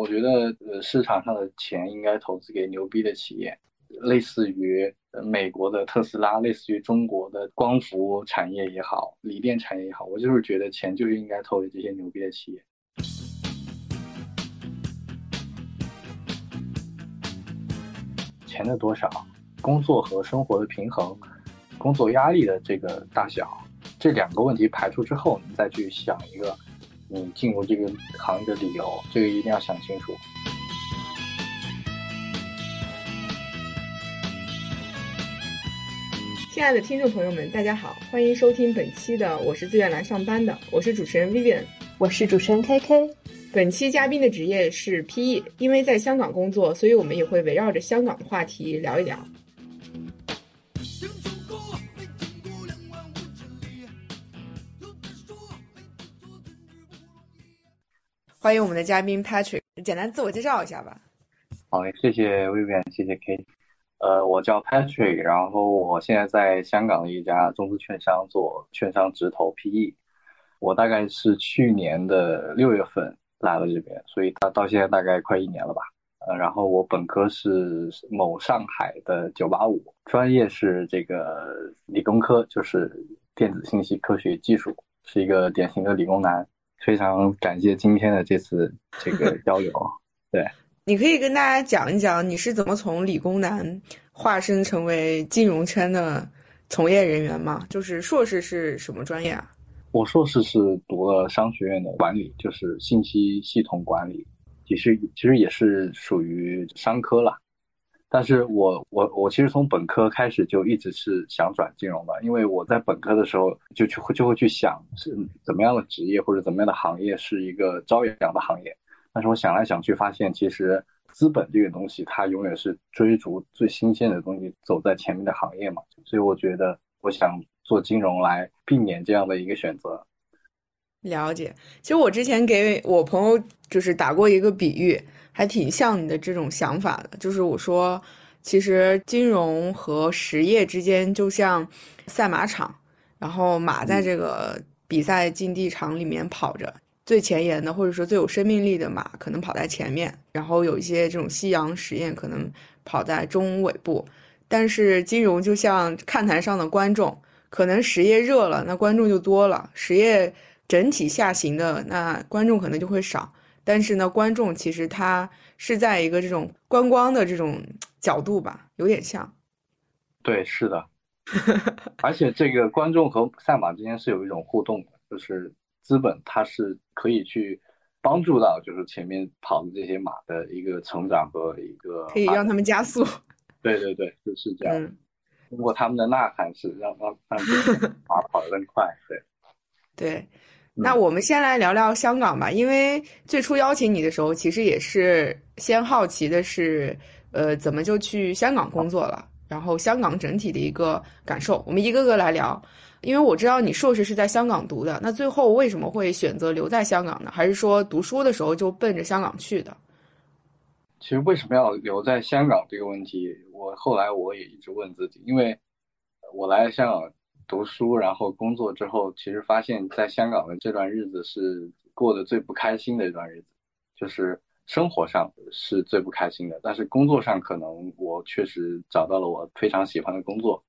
我觉得呃市场上的钱应该投资给牛逼的企业，类似于美国的特斯拉，类似于中国的光伏产业也好，锂电产业也好，我就是觉得钱就应该投给这些牛逼的企业。钱的多少，工作和生活的平衡，工作压力的这个大小，这两个问题排除之后，你再去想一个你进入这个行业的理由，这个一定要想清楚。亲爱的听众朋友们，大家好，欢迎收听本期的《我是自愿来上班的》，我是主持人 Vivian，我是主持人 KK。本期嘉宾的职业是 PE，因为在香港工作，所以我们也会围绕着香港的话题聊一聊。欢迎我们的嘉宾 Patrick，简单自我介绍一下吧。好嘞，谢谢 Vivian，谢谢 K。呃，我叫 Patrick，然后我现在在香港的一家中资券商做券商直投 PE。我大概是去年的六月份。来了这边，所以到到现在大概快一年了吧。呃，然后我本科是某上海的九八五，专业是这个理工科，就是电子信息科学技术，是一个典型的理工男。非常感谢今天的这次这个 交流。对，你可以跟大家讲一讲你是怎么从理工男化身成为金融圈的从业人员吗？就是硕士是什么专业啊？我硕士是读了商学院的管理，就是信息系统管理，其实其实也是属于商科了。但是我我我其实从本科开始就一直是想转金融的，因为我在本科的时候就去就会去想是怎么样的职业或者怎么样的行业是一个朝阳的行业。但是我想来想去发现，其实资本这个东西它永远是追逐最新鲜的东西走在前面的行业嘛，所以我觉得我想。做金融来避免这样的一个选择。了解，其实我之前给我朋友就是打过一个比喻，还挺像你的这种想法的。就是我说，其实金融和实业之间就像赛马场，然后马在这个比赛竞技场里面跑着，最前沿的或者说最有生命力的马可能跑在前面，然后有一些这种夕阳实验可能跑在中尾部，但是金融就像看台上的观众。可能实业热了，那观众就多了；实业整体下行的，那观众可能就会少。但是呢，观众其实他是在一个这种观光的这种角度吧，有点像。对，是的。而且这个观众和赛马之间是有一种互动的，就是资本它是可以去帮助到，就是前面跑的这些马的一个成长和一个可以让他们加速。对对对，就是这样。通过他们的呐喊是让让让 马跑得更快，对，对。那我们先来聊聊香港吧，因为最初邀请你的时候，其实也是先好奇的是，呃，怎么就去香港工作了？然后香港整体的一个感受，我们一个个来聊。因为我知道你硕士是在香港读的，那最后为什么会选择留在香港呢？还是说读书的时候就奔着香港去的？其实为什么要留在香港这个问题，我后来我也一直问自己，因为我来香港读书，然后工作之后，其实发现在香港的这段日子是过得最不开心的一段日子，就是生活上是最不开心的，但是工作上可能我确实找到了我非常喜欢的工作。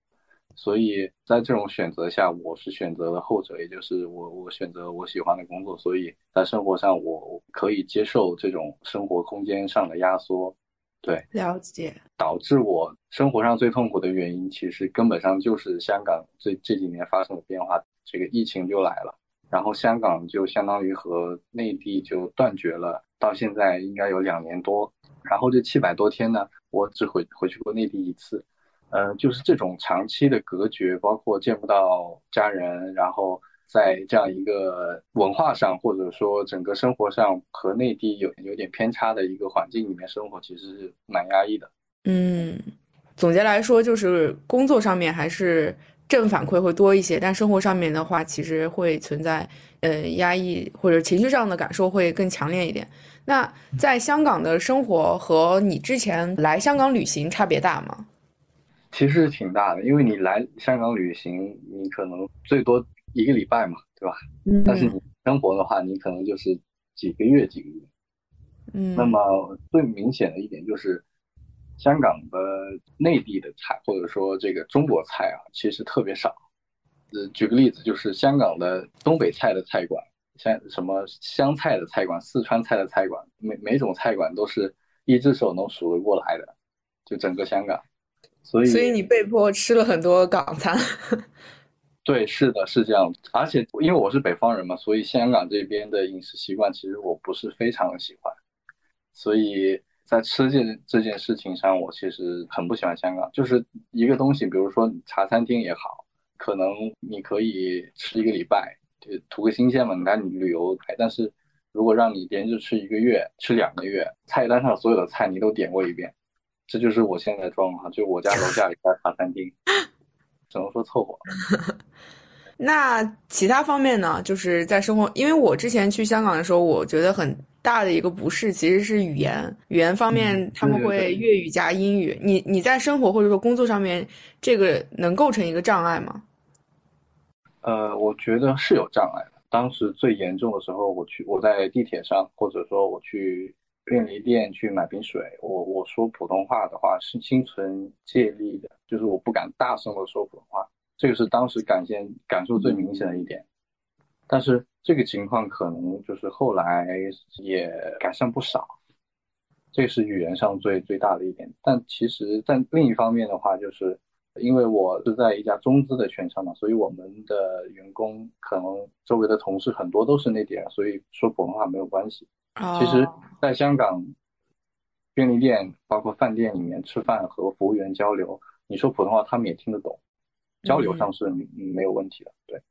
所以在这种选择下，我是选择了后者，也就是我我选择我喜欢的工作。所以在生活上，我可以接受这种生活空间上的压缩。对，了解。导致我生活上最痛苦的原因，其实根本上就是香港这这几年发生的变化。这个疫情就来了，然后香港就相当于和内地就断绝了，到现在应该有两年多。然后这七百多天呢，我只回回去过内地一次。呃，就是这种长期的隔绝，包括见不到家人，然后在这样一个文化上，或者说整个生活上和内地有有点偏差的一个环境里面生活，其实是蛮压抑的。嗯，总结来说，就是工作上面还是正反馈会多一些，但生活上面的话，其实会存在呃压抑或者情绪上的感受会更强烈一点。那在香港的生活和你之前来香港旅行差别大吗？其实挺大的，因为你来香港旅行，你可能最多一个礼拜嘛，对吧？嗯。但是你生活的话，你可能就是几个月几个月。嗯，那么最明显的一点就是，香港的内地的菜，或者说这个中国菜啊，其实特别少。呃，举个例子，就是香港的东北菜的菜馆，像什么湘菜的菜馆、四川菜的菜馆，每每种菜馆都是一只手能数得过来的，就整个香港。所以，所以你被迫吃了很多港餐。对，是的，是这样。而且因为我是北方人嘛，所以香港这边的饮食习惯其实我不是非常的喜欢。所以在吃这这件事情上，我其实很不喜欢香港。就是一个东西，比如说茶餐厅也好，可能你可以吃一个礼拜，就图个新鲜嘛，你看你旅游。但是如果让你连着吃一个月、吃两个月，菜单上所有的菜你都点过一遍，这就是我现在的状况。就我家楼下有家茶餐厅。只能说凑合。那其他方面呢？就是在生活，因为我之前去香港的时候，我觉得很大的一个不适其实是语言。语言方面，他们会粤语加英语。你你在生活或者说工作上面，这个能构成一个障碍吗？呃，我觉得是有障碍的。当时最严重的时候，我去我在地铁上，或者说我去便利店去买瓶水，我我说普通话的话是心存芥蒂的。就是我不敢大声的说普通话，这个是当时感现感受最明显的一点。但是这个情况可能就是后来也改善不少，这是语言上最最大的一点。但其实，在另一方面的话，就是因为我是在一家中资的券商嘛，所以我们的员工可能周围的同事很多都是内地人，所以说普通话没有关系。其实，在香港便利店包括饭店里面吃饭和服务员交流。你说普通话，他们也听得懂，交流上是没有问题的。对，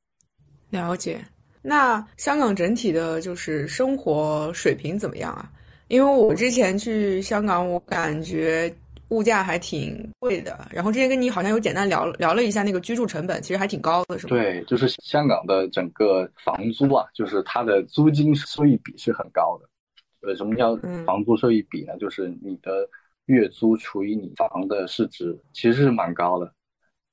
了解。那香港整体的就是生活水平怎么样啊？因为我之前去香港，我感觉物价还挺贵的。然后之前跟你好像有简单聊聊了一下那个居住成本，其实还挺高的，是吗？对，就是香港的整个房租啊，就是它的租金收益比是很高的。呃，什么叫房租收益比呢？就是你的。月租除以你房的市值，其实是蛮高的。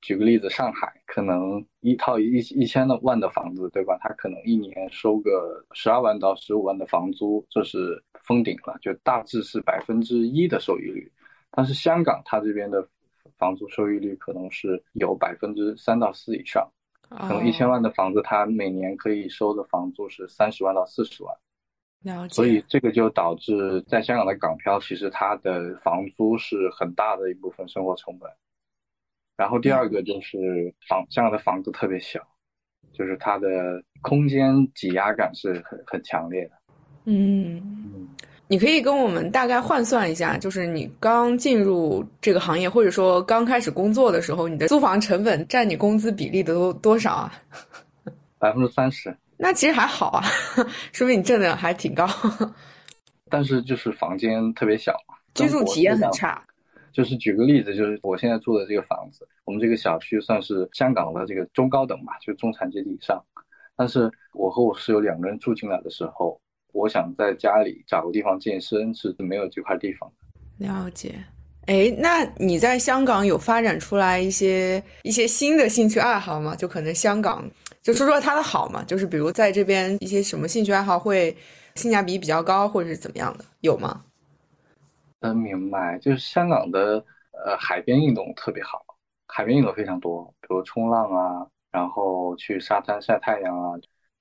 举个例子，上海可能一套一一千的万的房子，对吧？它可能一年收个十二万到十五万的房租，这是封顶了，就大致是百分之一的收益率。但是香港它这边的房租收益率可能是有百分之三到四以上，可能一千万的房子，它每年可以收的房租是三十万到四十万。所以这个就导致在香港的港漂，其实它的房租是很大的一部分生活成本。然后第二个就是房，香港的房子特别小，就是它的空间挤压感是很很强烈的。嗯，你可以跟我们大概换算一下，就是你刚进入这个行业，或者说刚开始工作的时候，你的租房成本占你工资比例的多多少啊？百分之三十。那其实还好啊，说明你挣的还挺高。但是就是房间特别小，居住体验很差。就是举个例子，就是我现在住的这个房子，我们这个小区算是香港的这个中高等吧，就中产阶级以上。但是我和我室友两个人住进来的时候，我想在家里找个地方健身是没有这块地方的。了解。哎，那你在香港有发展出来一些一些新的兴趣爱好吗？就可能香港。就说说它的好嘛，就是比如在这边一些什么兴趣爱好会性价比比较高，或者是怎么样的，有吗？嗯，明白。就是香港的呃海边运动特别好，海边运动非常多，比如冲浪啊，然后去沙滩晒太阳啊，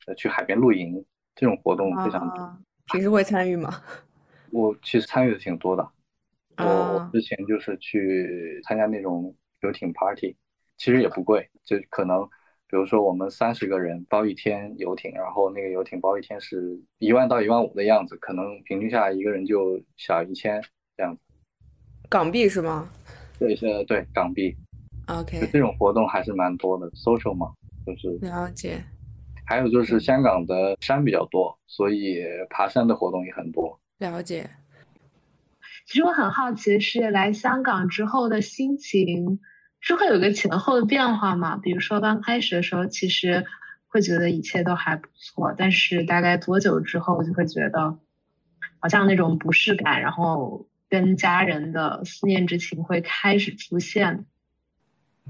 呃去海边露营这种活动非常多。平时会参与吗？我其实参与的挺多的。我之前就是去参加那种游艇 party，其实也不贵，就可能。比如说，我们三十个人包一天游艇，然后那个游艇包一天是一万到一万五的样子，可能平均下来一个人就小一千这样子。港币是吗？对，是，对，港币。OK。这种活动还是蛮多的，social 嘛，就是。了解。还有就是香港的山比较多，所以爬山的活动也很多。了解。其实我很好奇，是来香港之后的心情。是会有个前后的变化吗？比如说刚开始的时候，其实会觉得一切都还不错，但是大概多久之后就会觉得好像那种不适感，然后跟家人的思念之情会开始出现。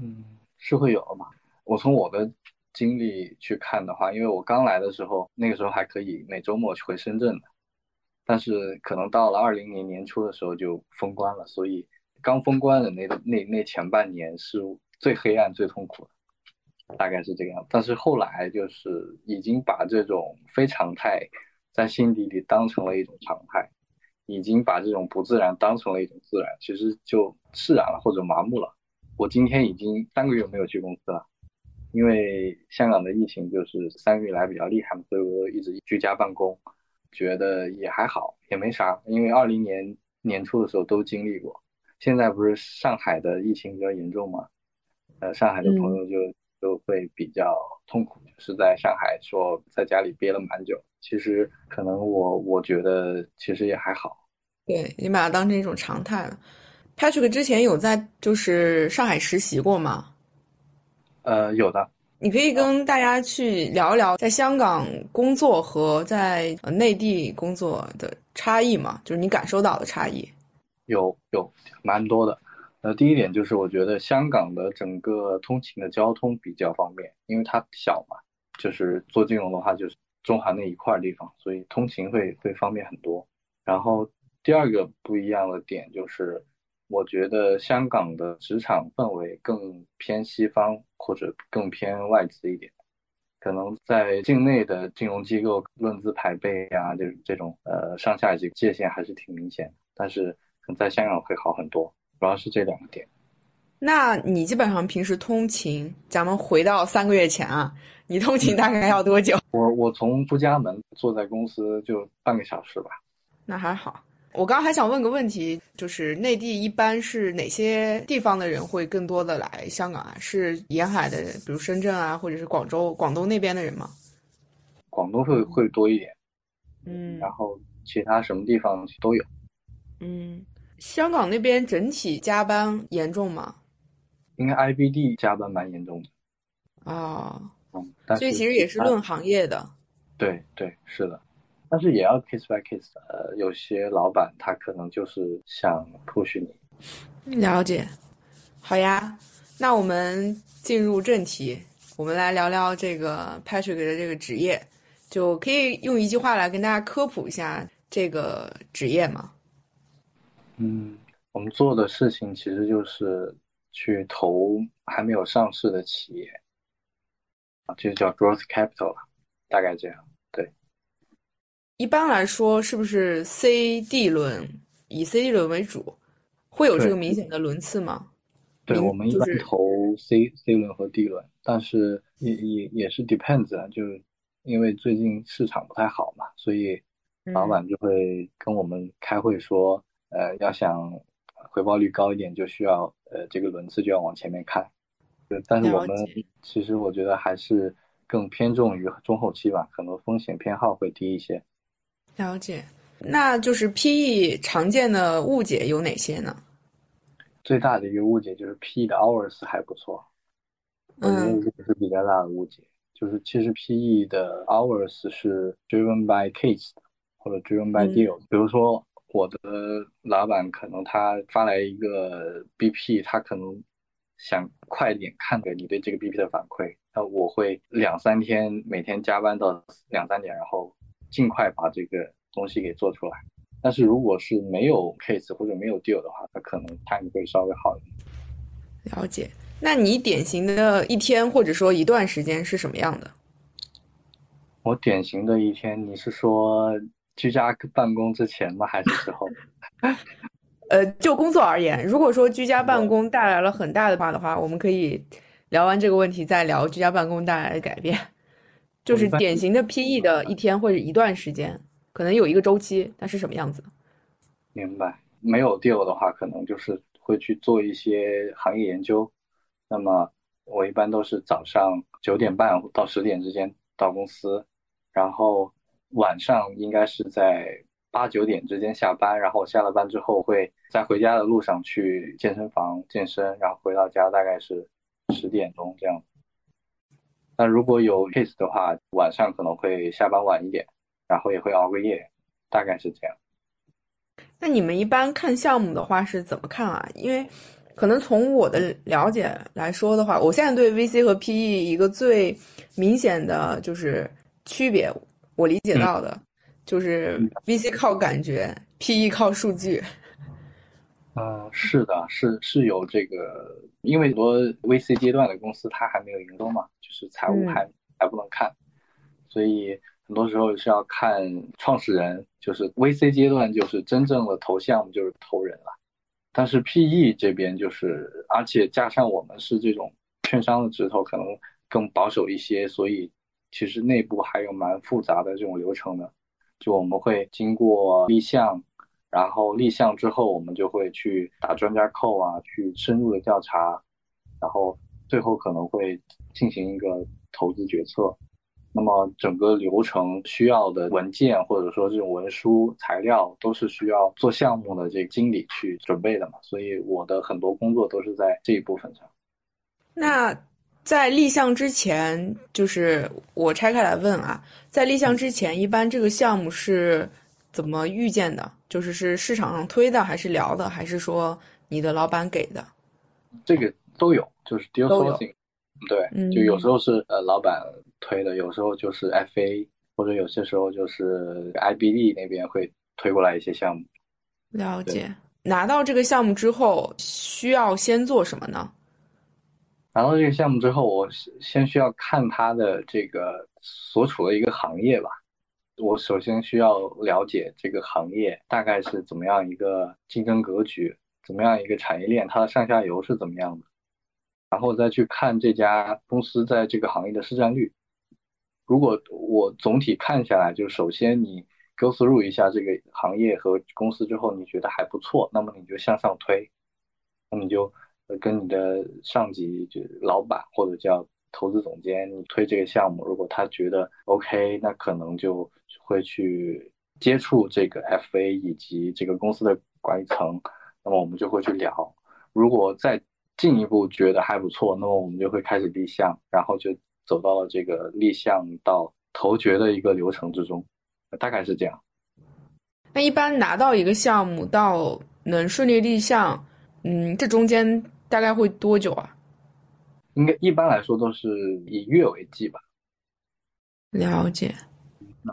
嗯，是会有的嘛？我从我的经历去看的话，因为我刚来的时候，那个时候还可以每周末去回深圳的，但是可能到了二零年年初的时候就封关了，所以刚封关的那那那前半年是最黑暗、最痛苦的，大概是这个样子。但是后来就是已经把这种非常态在心底里当成了一种常态，已经把这种不自然当成了一种自然，其实就释然了或者麻木了。我今天已经三个月没有去公司了。因为香港的疫情就是三个月来比较厉害嘛，所以我一直居家办公，觉得也还好，也没啥。因为二零年年初的时候都经历过，现在不是上海的疫情比较严重嘛，呃，上海的朋友就就会比较痛苦，就是在上海说在家里憋了蛮久。其实可能我我觉得其实也还好。对你把它当成一种常态了。Patrick 之前有在就是上海实习过吗？呃，有的，你可以跟大家去聊一聊在香港工作和在内地工作的差异嘛，就是你感受到的差异。有有蛮多的，那，第一点就是我觉得香港的整个通勤的交通比较方便，因为它小嘛，就是做金融的话就是中环那一块地方，所以通勤会会方便很多。然后第二个不一样的点就是。我觉得香港的职场氛围更偏西方，或者更偏外资一点。可能在境内的金融机构论资排辈啊，这这种呃上下级界限还是挺明显。但是可能在香港会好很多，主要是这两个点。那你基本上平时通勤，咱们回到三个月前啊，你通勤大概要多久？我我从出家门坐在公司就半个小时吧。那还好。我刚刚还想问个问题，就是内地一般是哪些地方的人会更多的来香港啊？是沿海的，比如深圳啊，或者是广州、广东那边的人吗？广东会会多一点，嗯，然后其他什么地方都有，嗯，香港那边整体加班严重吗？应该 IBD 加班蛮严重的，哦，嗯，所以其实也是论行业的，对对是的。但是也要 case by case，呃，有些老板他可能就是想 push 你。了解，好呀，那我们进入正题，我们来聊聊这个 Patrick 的这个职业，就可以用一句话来跟大家科普一下这个职业吗？嗯，我们做的事情其实就是去投还没有上市的企业，啊，就叫 growth capital 了，大概这样。对一般来说，是不是 C、D 轮以 C、D 轮为主，会有这个明显的轮次吗？对，我们一般投 C、C 轮和 D 轮，但是也也也是 depends 啊，就是因为最近市场不太好嘛，所以老板就会跟我们开会说，呃，要想回报率高一点，就需要呃这个轮次就要往前面看。对，但是我们其实我觉得还是更偏重于中后期吧，可能风险偏好会低一些。了解，那就是 PE 常见的误解有哪些呢？最大的一个误解就是 PE 的 hours 还不错，我觉得这个是比较大的误解。就是其实 PE 的 hours 是 driven by case 或者 driven by deal。比如说我的老板可能他发来一个 BP，他可能想快点看个你对这个 BP 的反馈，那我会两三天每天加班到两三点，然后。尽快把这个东西给做出来，但是如果是没有 case 或者没有 deal 的话，那可能 time 会稍微好一点。了解，那你典型的一天或者说一段时间是什么样的？我典型的一天，你是说居家办公之前吗？还是之后？呃，就工作而言，如果说居家办公带来了很大的话的话，我们可以聊完这个问题再聊居家办公带来的改变。就是典型的 PE 的一天或者一段时间，可能有一个周期，它是什么样子？明白。没有 deal 的话，可能就是会去做一些行业研究。那么我一般都是早上九点半到十点之间到公司，然后晚上应该是在八九点之间下班。然后下了班之后会在回家的路上去健身房健身，然后回到家大概是十点钟这样。那如果有 case 的话，晚上可能会下班晚一点，然后也会熬个夜，大概是这样。那你们一般看项目的话是怎么看啊？因为可能从我的了解来说的话，我现在对 VC 和 PE 一个最明显的就是区别，我理解到的就是 VC 靠感觉，PE 靠数据。嗯，是的，是是有这个，因为很多 VC 阶段的公司它还没有营收嘛，就是财务还还不能看，所以很多时候是要看创始人，就是 VC 阶段就是真正的投项目就是投人了，但是 PE 这边就是，而且加上我们是这种券商的指头，可能更保守一些，所以其实内部还有蛮复杂的这种流程的，就我们会经过立项。然后立项之后，我们就会去打专家扣啊，去深入的调查，然后最后可能会进行一个投资决策。那么整个流程需要的文件或者说这种文书材料，都是需要做项目的这个经理去准备的嘛。所以我的很多工作都是在这一部分上。那在立项之前，就是我拆开来问啊，在立项之前，一般这个项目是。怎么遇见的？就是是市场上推的，还是聊的，还是说你的老板给的？这个都有，就是 deal sourcing，对，就有时候是呃老板推的，有时候就是 FA，或者有些时候就是 IBD 那边会推过来一些项目。了解。拿到这个项目之后，需要先做什么呢？拿到这个项目之后，我先需要看他的这个所处的一个行业吧。我首先需要了解这个行业大概是怎么样一个竞争格局，怎么样一个产业链，它的上下游是怎么样的，然后再去看这家公司在这个行业的市占率。如果我总体看下来，就首先你 go through 一下这个行业和公司之后，你觉得还不错，那么你就向上推，那么你就跟你的上级就老板或者叫投资总监，你推这个项目，如果他觉得 OK，那可能就。会去接触这个 FA 以及这个公司的管理层，那么我们就会去聊。如果再进一步觉得还不错，那么我们就会开始立项，然后就走到了这个立项到投决的一个流程之中，大概是这样。那一般拿到一个项目到能顺利立项，嗯，这中间大概会多久啊？应该一般来说都是以月为计吧。了解。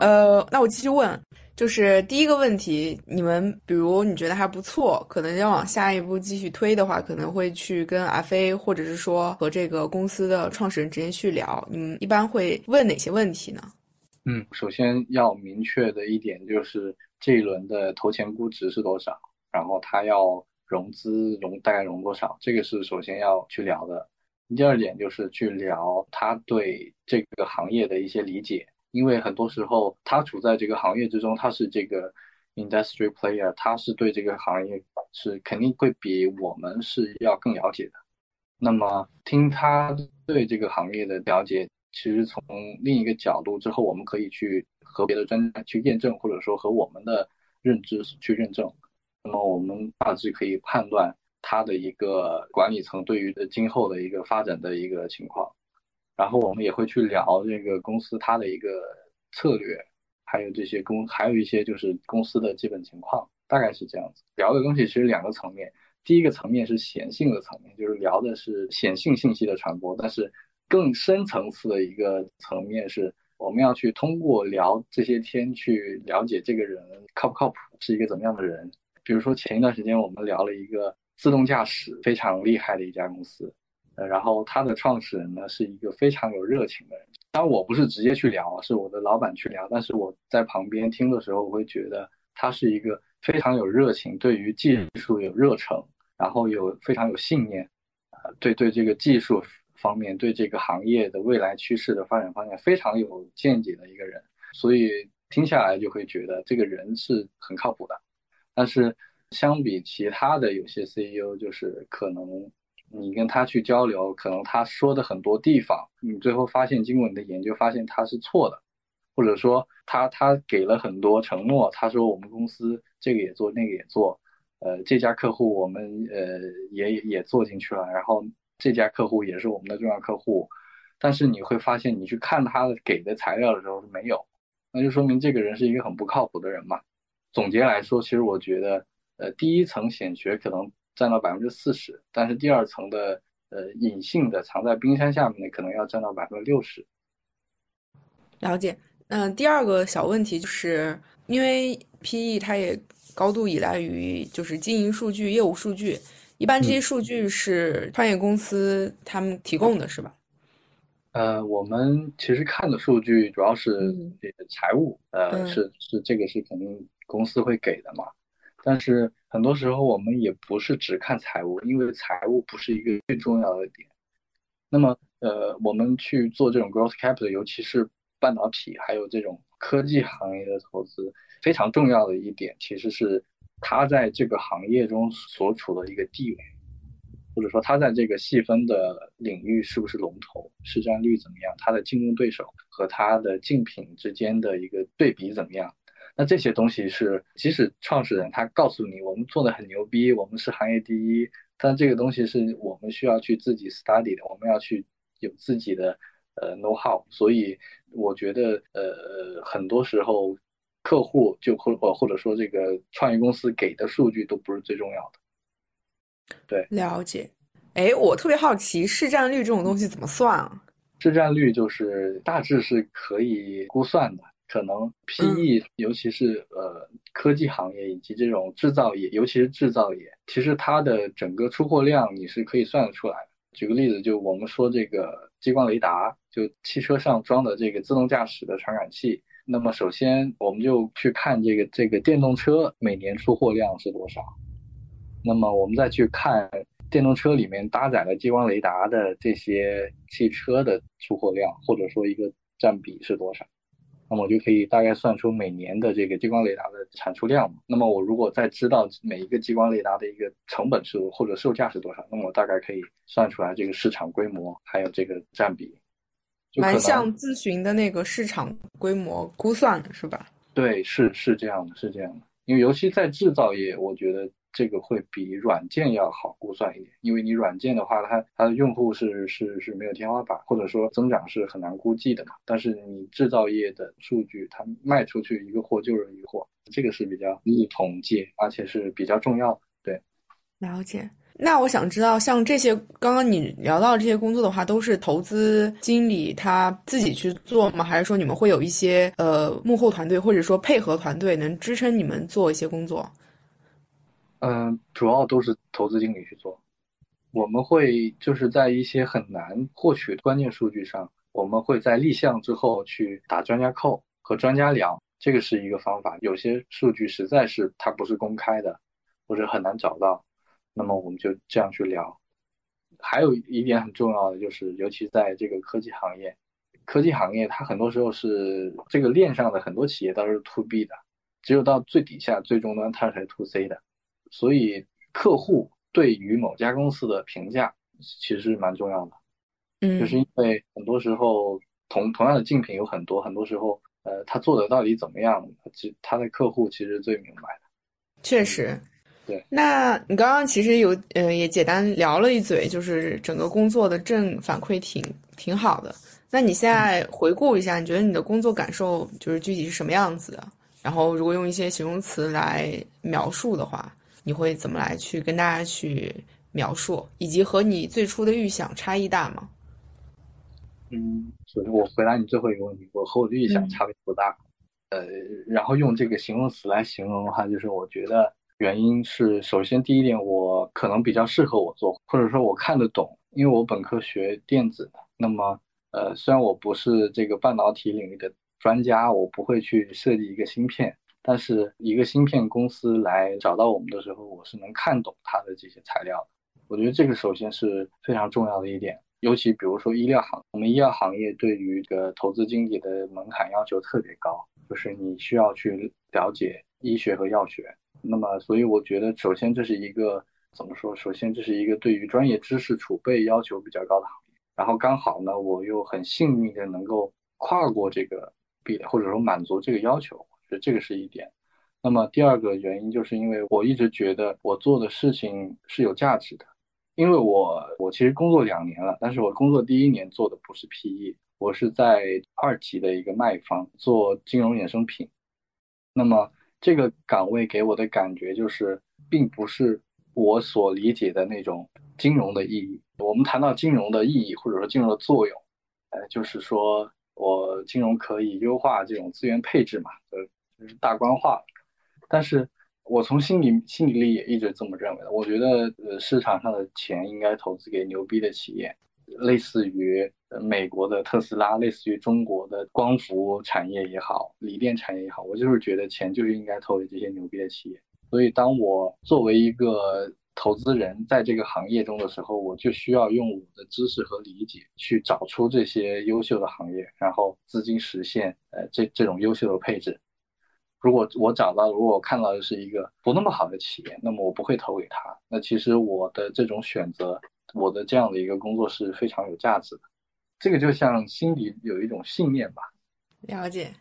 呃，那我继续问，就是第一个问题，你们比如你觉得还不错，可能要往下一步继续推的话，可能会去跟阿飞或者是说和这个公司的创始人直接去聊。你们一般会问哪些问题呢？嗯，首先要明确的一点就是这一轮的投前估值是多少，然后他要融资融大概融多少，这个是首先要去聊的。第二点就是去聊他对这个行业的一些理解。因为很多时候他处在这个行业之中，他是这个 industry player，他是对这个行业是肯定会比我们是要更了解的。那么听他对这个行业的了解，其实从另一个角度之后，我们可以去和别的专家去验证，或者说和我们的认知去认证。那么我们大致可以判断他的一个管理层对于的今后的一个发展的一个情况。然后我们也会去聊这个公司它的一个策略，还有这些公，还有一些就是公司的基本情况，大概是这样子。聊的东西其实两个层面，第一个层面是显性的层面，就是聊的是显性信息的传播，但是更深层次的一个层面是，我们要去通过聊这些天去了解这个人靠不靠谱，是一个怎么样的人。比如说前一段时间我们聊了一个自动驾驶非常厉害的一家公司。呃，然后它的创始人呢是一个非常有热情的人。当然我不是直接去聊，是我的老板去聊，但是我在旁边听的时候，我会觉得他是一个非常有热情，对于技术有热忱，然后有非常有信念，呃，对对这个技术方面，对这个行业的未来趋势的发展方向非常有见解的一个人。所以听下来就会觉得这个人是很靠谱的。但是相比其他的有些 CEO，就是可能。你跟他去交流，可能他说的很多地方，你最后发现经过你的研究，发现他是错的，或者说他他给了很多承诺，他说我们公司这个也做，那个也做，呃，这家客户我们呃也也做进去了，然后这家客户也是我们的重要客户，但是你会发现，你去看他给的材料的时候没有，那就说明这个人是一个很不靠谱的人嘛。总结来说，其实我觉得，呃，第一层显学可能。占到百分之四十，但是第二层的呃隐性的藏在冰山下面的可能要占到百分之六十。了解。嗯，第二个小问题就是，因为 PE 它也高度依赖于就是经营数据、业务数据，一般这些数据是创业公司他们提供的，是吧？呃，我们其实看的数据主要是这个财务，呃，是是这个是肯定公司会给的嘛。但是很多时候我们也不是只看财务，因为财务不是一个最重要的点。那么，呃，我们去做这种 growth capital，尤其是半导体还有这种科技行业的投资，非常重要的一点其实是它在这个行业中所处的一个地位。或者说它在这个细分的领域是不是龙头，市占率怎么样？它的竞争对手和它的竞品之间的一个对比怎么样？那这些东西是，即使创始人他告诉你我们做的很牛逼，我们是行业第一，但这个东西是我们需要去自己 study 的，我们要去有自己的呃 know how。所以我觉得呃很多时候客户就或或者说这个创业公司给的数据都不是最重要的。对，了解。哎，我特别好奇，市占率这种东西怎么算啊？市占率就是大致是可以估算的，可能 PE，尤其是呃科技行业以及这种制造业，尤其是制造业，其实它的整个出货量你是可以算得出来的。举个例子，就我们说这个激光雷达，就汽车上装的这个自动驾驶的传感器，那么首先我们就去看这个这个电动车每年出货量是多少。那么我们再去看电动车里面搭载了激光雷达的这些汽车的出货量，或者说一个占比是多少，那么我就可以大概算出每年的这个激光雷达的产出量。那么我如果再知道每一个激光雷达的一个成本是或者售价是多少，那么我大概可以算出来这个市场规模还有这个占比。蛮像咨询的那个市场规模估算的是吧？对，是是这样的，是这样的。因为尤其在制造业，我觉得。这个会比软件要好估算一点，因为你软件的话，它它的用户是是是没有天花板，或者说增长是很难估计的嘛。但是你制造业的数据，它卖出去一个货就是一个货，这个是比较易统计，而且是比较重要的。对，了解。那我想知道，像这些刚刚你聊到这些工作的话，都是投资经理他自己去做吗？还是说你们会有一些呃幕后团队，或者说配合团队能支撑你们做一些工作？嗯，主要都是投资经理去做。我们会就是在一些很难获取关键数据上，我们会在立项之后去打专家扣和专家聊，这个是一个方法。有些数据实在是它不是公开的，或者很难找到，那么我们就这样去聊。还有一点很重要的就是，尤其在这个科技行业，科技行业它很多时候是这个链上的很多企业都是 to B 的，只有到最底下最终端它才是 to C 的。所以，客户对于某家公司的评价其实是蛮重要的。嗯，就是因为很多时候同同样的竞品有很多，很多时候，呃，他做的到底怎么样，其他的客户其实最明白的。确实，对。那你刚刚其实有，呃，也简单聊了一嘴，就是整个工作的正反馈挺挺好的。那你现在回顾一下，你觉得你的工作感受就是具体是什么样子的？然后，如果用一些形容词来描述的话。你会怎么来去跟大家去描述，以及和你最初的预想差异大吗？嗯，首先我回答你最后一个问题，我和我的预想差别不大。呃，然后用这个形容词来形容的话，就是我觉得原因是，首先第一点，我可能比较适合我做，或者说我看得懂，因为我本科学电子的。那么，呃，虽然我不是这个半导体领域的专家，我不会去设计一个芯片。但是一个芯片公司来找到我们的时候，我是能看懂它的这些材料的。我觉得这个首先是非常重要的一点。尤其比如说医疗行，我们医药行业对于这个投资经理的门槛要求特别高，就是你需要去了解医学和药学。那么，所以我觉得首先这是一个怎么说？首先这是一个对于专业知识储备要求比较高的行业。然后刚好呢，我又很幸运的能够跨过这个壁，或者说满足这个要求。这这个是一点，那么第二个原因就是因为我一直觉得我做的事情是有价值的，因为我我其实工作两年了，但是我工作第一年做的不是 PE，我是在二级的一个卖方做金融衍生品，那么这个岗位给我的感觉就是，并不是我所理解的那种金融的意义。我们谈到金融的意义或者说金融的作用，呃，就是说我金融可以优化这种资源配置嘛，呃。就是大官化。但是我从心里心里里也一直这么认为的。我觉得呃市场上的钱应该投资给牛逼的企业，类似于美国的特斯拉，类似于中国的光伏产业也好，锂电产业也好，我就是觉得钱就是应该投给这些牛逼的企业。所以当我作为一个投资人在这个行业中的时候，我就需要用我的知识和理解去找出这些优秀的行业，然后资金实现呃这这种优秀的配置。如果我找到，如果我看到的是一个不那么好的企业，那么我不会投给他。那其实我的这种选择，我的这样的一个工作是非常有价值的。这个就像心里有一种信念吧。了解。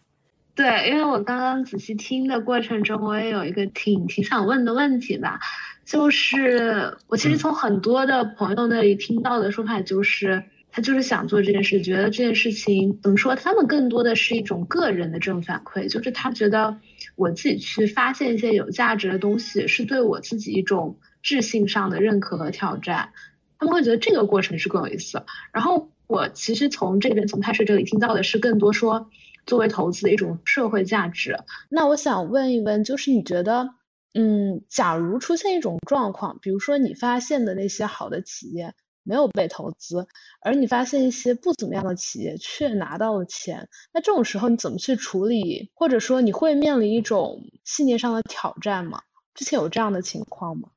对，因为我刚刚仔细听的过程中，我也有一个挺挺想问的问题吧，就是我其实从很多的朋友那里听到的说法，就是他就是想做这件事，觉得这件事情怎么说，他们更多的是一种个人的正反馈，就是他觉得我自己去发现一些有价值的东西，是对我自己一种智性上的认可和挑战，他们会觉得这个过程是更有意思。然后我其实从这边从泰式这里听到的是更多说。作为投资的一种社会价值，那我想问一问，就是你觉得，嗯，假如出现一种状况，比如说你发现的那些好的企业没有被投资，而你发现一些不怎么样的企业却拿到了钱，那这种时候你怎么去处理？或者说你会面临一种信念上的挑战吗？之前有这样的情况吗？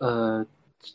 呃，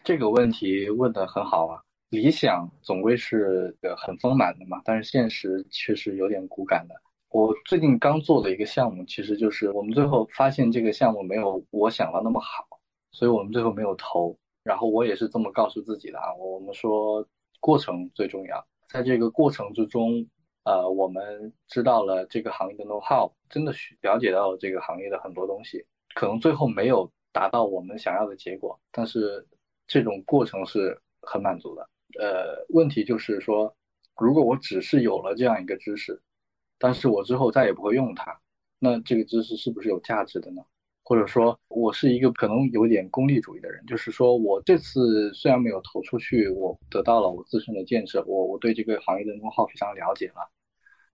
这个问题问的很好啊。理想总归是很丰满的嘛，但是现实确实有点骨感的。我最近刚做的一个项目，其实就是我们最后发现这个项目没有我想的那么好，所以我们最后没有投。然后我也是这么告诉自己的啊，我们说过程最重要，在这个过程之中，呃，我们知道了这个行业的 know how，真的了解到了这个行业的很多东西，可能最后没有达到我们想要的结果，但是这种过程是很满足的。呃，问题就是说，如果我只是有了这样一个知识，但是我之后再也不会用它，那这个知识是不是有价值的呢？或者说，我是一个可能有点功利主义的人，就是说我这次虽然没有投出去，我得到了我自身的建设，我我对这个行业的能耗非常了解了，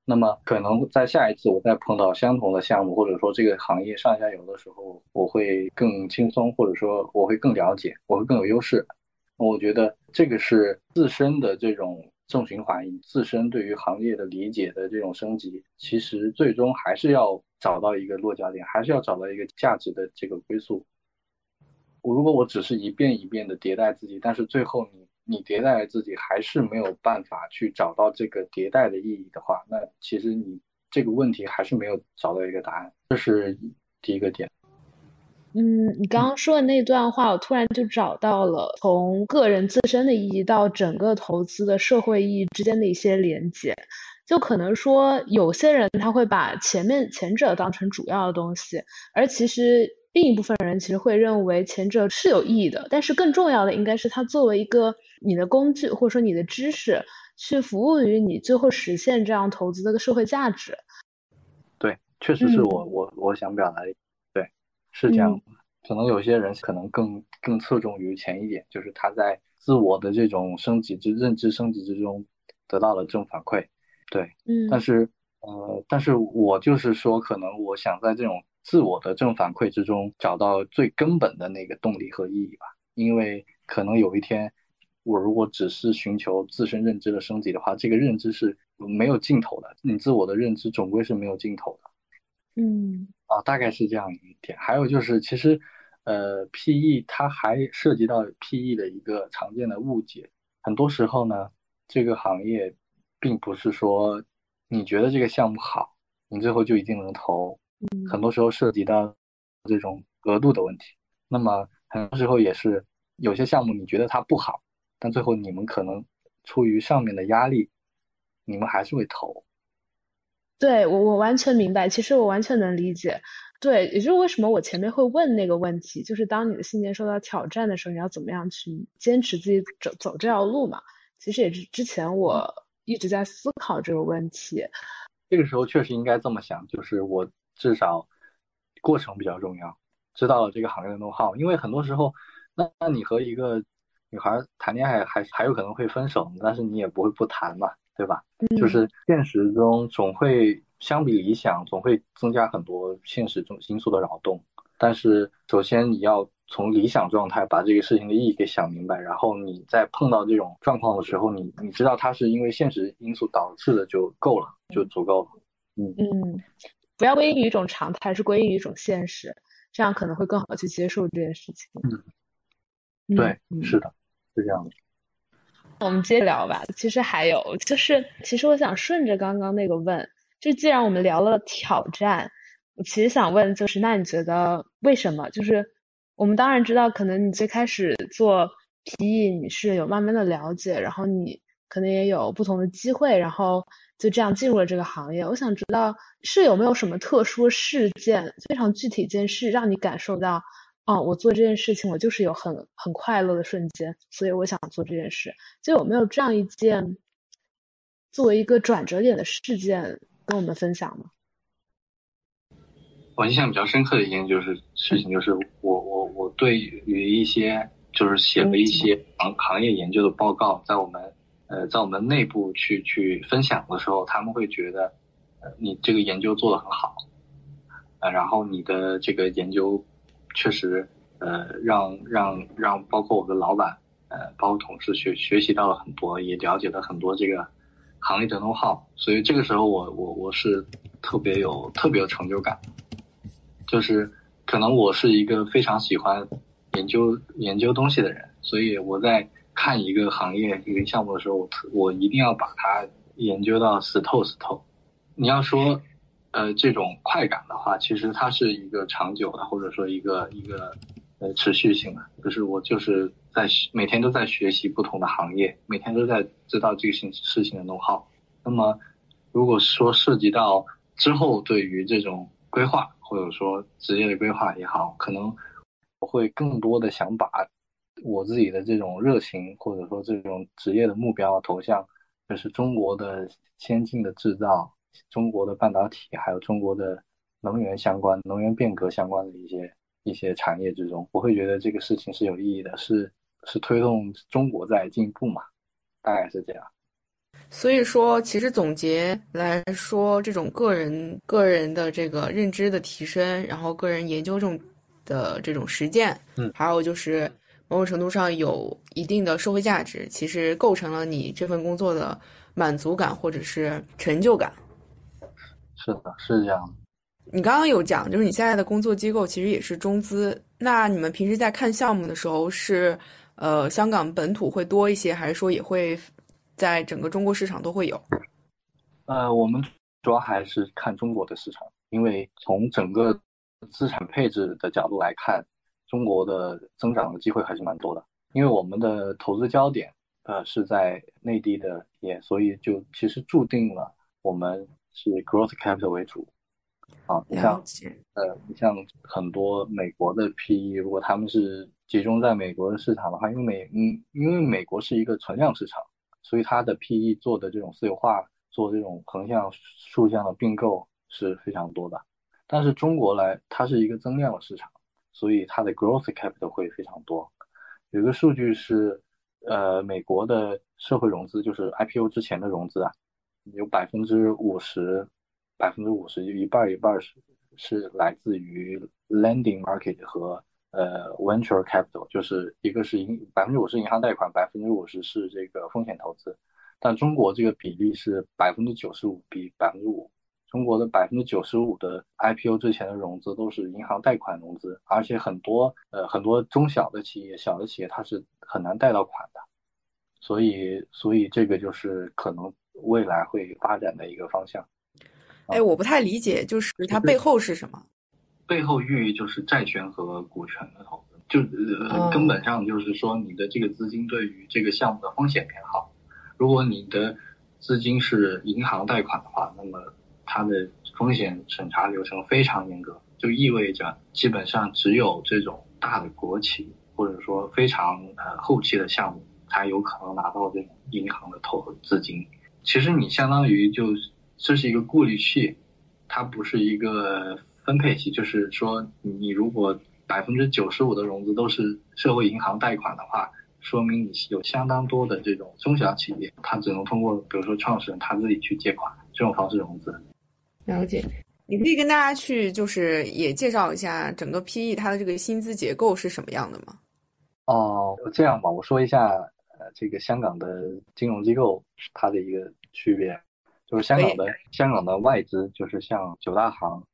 那么可能在下一次我再碰到相同的项目，或者说这个行业上下游的时候，我会更轻松，或者说我会更了解，我会更有优势。我觉得这个是自身的这种正循环，你自身对于行业的理解的这种升级，其实最终还是要找到一个落脚点，还是要找到一个价值的这个归宿。我如果我只是一遍一遍的迭代自己，但是最后你你迭代自己还是没有办法去找到这个迭代的意义的话，那其实你这个问题还是没有找到一个答案，这是第一个点。嗯，你刚刚说的那段话，我突然就找到了从个人自身的意义到整个投资的社会意义之间的一些连接。就可能说，有些人他会把前面前者当成主要的东西，而其实另一部分人其实会认为前者是有意义的，但是更重要的应该是它作为一个你的工具，或者说你的知识，去服务于你最后实现这样投资的个社会价值。对，确实是我我我想表达的。是这样，可能有些人可能更更侧重于前一点，就是他在自我的这种升级之认知升级之中得到了正反馈，对，嗯，但是呃，但是我就是说，可能我想在这种自我的正反馈之中找到最根本的那个动力和意义吧，因为可能有一天我如果只是寻求自身认知的升级的话，这个认知是没有尽头的，你自我的认知总归是没有尽头的。嗯，啊，大概是这样一点。还有就是，其实，呃，PE 它还涉及到 PE 的一个常见的误解。很多时候呢，这个行业并不是说你觉得这个项目好，你最后就一定能投。很多时候涉及到这种额度的问题。那么很多时候也是有些项目你觉得它不好，但最后你们可能出于上面的压力，你们还是会投。对我，我完全明白。其实我完全能理解。对，也就是为什么我前面会问那个问题，就是当你的信念受到挑战的时候，你要怎么样去坚持自己走走这条路嘛？其实也是之前我一直在思考这个问题。这个时候确实应该这么想，就是我至少过程比较重要，知道了这个行业的 know how。因为很多时候，那那你和一个女孩谈恋爱还还有可能会分手，但是你也不会不谈嘛。对吧？就是现实中总会相比理想，总会增加很多现实中因素的扰动。但是，首先你要从理想状态把这个事情的意义给想明白，然后你在碰到这种状况的时候，你你知道它是因为现实因素导致的就够了，就足够了。嗯嗯，不要归因于一种常态，是归因于一种现实，这样可能会更好去接受这件事情。嗯，对，是的，是这样的。我们接着聊吧。其实还有就是，其实我想顺着刚刚那个问，就既然我们聊了挑战。我其实想问，就是那你觉得为什么？就是我们当然知道，可能你最开始做 PE，你是有慢慢的了解，然后你可能也有不同的机会，然后就这样进入了这个行业。我想知道是有没有什么特殊事件，非常具体一件事，让你感受到，哦，我做这件事情，我就是有很很快乐的瞬间，所以我想做这件事。就有没有这样一件作为一个转折点的事件跟我们分享呢？我印象比较深刻的一件就是事情，就是我我我对于一些就是写了一些行行业研究的报告，在我们呃在我们内部去去分享的时候，他们会觉得呃你这个研究做得很好，呃然后你的这个研究确实呃让让让包括我的老板呃包括同事学学习到了很多，也了解了很多这个行业的 know how，所以这个时候我我我是特别有特别有成就感。就是可能我是一个非常喜欢研究研究东西的人，所以我在看一个行业一个项目的时候，我特我一定要把它研究到死透死透。你要说呃这种快感的话，其实它是一个长久的，或者说一个一个呃持续性的。就是我就是在每天都在学习不同的行业，每天都在知道这个事事情的弄好。那么如果说涉及到之后对于这种规划。或者说职业的规划也好，可能我会更多的想把我自己的这种热情，或者说这种职业的目标投向，就是中国的先进的制造、中国的半导体，还有中国的能源相关、能源变革相关的一些一些产业之中。我会觉得这个事情是有意义的，是是推动中国在进步嘛，大概是这样。所以说，其实总结来说，这种个人个人的这个认知的提升，然后个人研究这种的这种实践，嗯，还有就是某种程度上有一定的社会价值，其实构成了你这份工作的满足感或者是成就感。是的，是这样。你刚刚有讲，就是你现在的工作机构其实也是中资，那你们平时在看项目的时候，是呃香港本土会多一些，还是说也会？在整个中国市场都会有，呃，我们主要还是看中国的市场，因为从整个资产配置的角度来看，中国的增长的机会还是蛮多的。因为我们的投资焦点，呃，是在内地的也，所以就其实注定了我们是 growth capital 为主。啊，你像呃，你像很多美国的 PE，如果他们是集中在美国的市场的话，因为美嗯，因为美国是一个存量市场。所以它的 PE 做的这种私有化，做这种横向、竖向的并购是非常多的。但是中国来，它是一个增量的市场，所以它的 growth capital 会非常多。有一个数据是，呃，美国的社会融资，就是 IPO 之前的融资啊，有百分之五十，百分之五十就一半一半是是来自于 lending market 和。呃，venture capital 就是一个是银百分之五十银行贷款，百分之五十是这个风险投资，但中国这个比例是百分之九十五比百分之五，中国的百分之九十五的 IPO 之前的融资都是银行贷款融资，而且很多呃很多中小的企业、小的企业它是很难贷到款的，所以所以这个就是可能未来会发展的一个方向。哎，我不太理解，就是它背后是什么？背后寓意就是债权和股权的投资，就呃根本上就是说你的这个资金对于这个项目的风险偏好。如果你的资金是银行贷款的话，那么它的风险审查流程非常严格，就意味着基本上只有这种大的国企或者说非常呃后期的项目才有可能拿到这种银行的投资金。其实你相当于就这是一个过滤器，它不是一个。分配器就是说，你如果百分之九十五的融资都是社会银行贷款的话，说明你有相当多的这种中小企业，它只能通过比如说创始人他自己去借款这种方式融资。了解。你可以跟大家去，就是也介绍一下整个 PE 它的这个薪资结构是什么样的吗？哦，这样吧，我说一下，呃，这个香港的金融机构它的一个区别，就是香港的香港的外资，就是像九大行、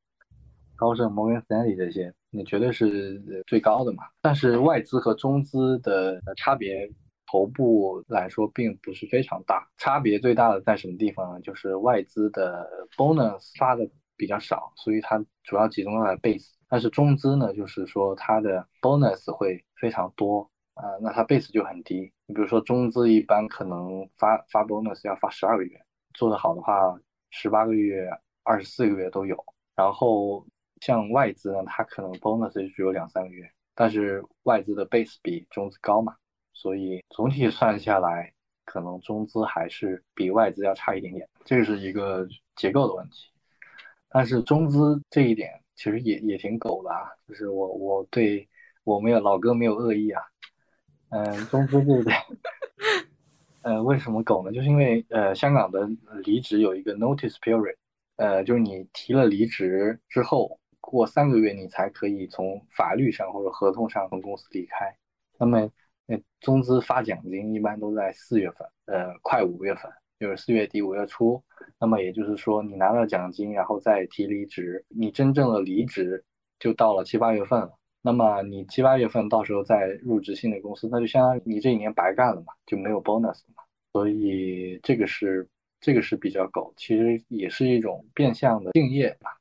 高盛、摩根斯坦利这些，那绝对是最高的嘛。但是外资和中资的差别，头部来说并不是非常大。差别最大的在什么地方呢？就是外资的 bonus 发的。比较少，所以它主要集中在 base。但是中资呢，就是说它的 bonus 会非常多啊，那它 base 就很低。你比如说中资一般可能发发 bonus 要发十二个月，做得好的话十八个月、二十四个月都有。然后像外资呢，它可能 bonus 就只有两三个月，但是外资的 base 比中资高嘛，所以总体算下来，可能中资还是比外资要差一点点。这个是一个结构的问题。但是中资这一点其实也也挺狗的啊，就是我我对我没有老哥没有恶意啊，嗯，中资这一点，呃，为什么狗呢？就是因为呃，香港的离职有一个 notice period，呃，就是你提了离职之后，过三个月你才可以从法律上或者合同上从公司离开。那么，那中资发奖金一般都在四月份，呃，快五月份，就是四月底五月初。那么也就是说，你拿到奖金，然后再提离职，你真正的离职就到了七八月份了。那么你七八月份到时候再入职新的公司，那就相当于你这一年白干了嘛，就没有 bonus 了嘛。所以这个是这个是比较狗，其实也是一种变相的敬业吧。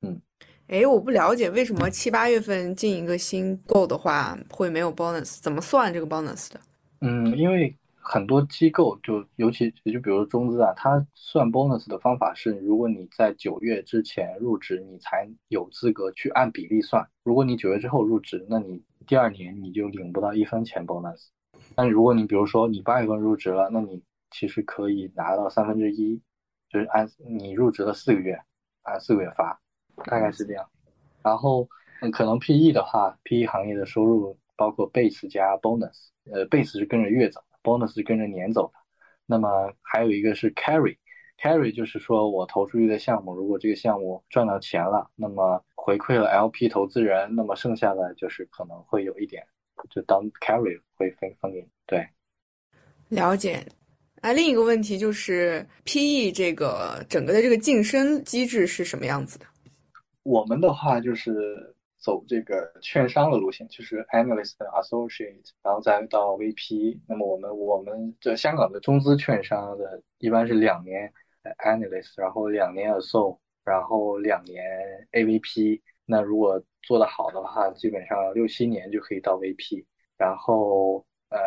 嗯，哎，我不了解为什么七八月份进一个新购的话会没有 bonus，怎么算这个 bonus 的？嗯，因为。很多机构就尤其也就比如中资啊，它算 bonus 的方法是，如果你在九月之前入职，你才有资格去按比例算。如果你九月之后入职，那你第二年你就领不到一分钱 bonus。但如果你比如说你八月份入职了，那你其实可以拿到三分之一，就是按你入职了四个月，按四个月发，大概是这样。然后可能 PE 的话，PE 行业的收入包括 base 加 bonus，呃，base 是跟着月走。Bonus 是跟着年走的，那么还有一个是 carry，carry 就是说我投出去的项目，如果这个项目赚到钱了，那么回馈了 LP 投资人，那么剩下的就是可能会有一点，就当 carry 会分分给你。对，了解。啊，另一个问题就是 PE 这个整个的这个晋升机制是什么样子的？我们的话就是。走这个券商的路线，就是 analyst associate，然后再到 VP。那么我们我们这香港的中资券商的一般是两年 analyst，然后两年 asso，然后两年 AVP。那如果做得好的话，基本上六七年就可以到 VP。然后呃，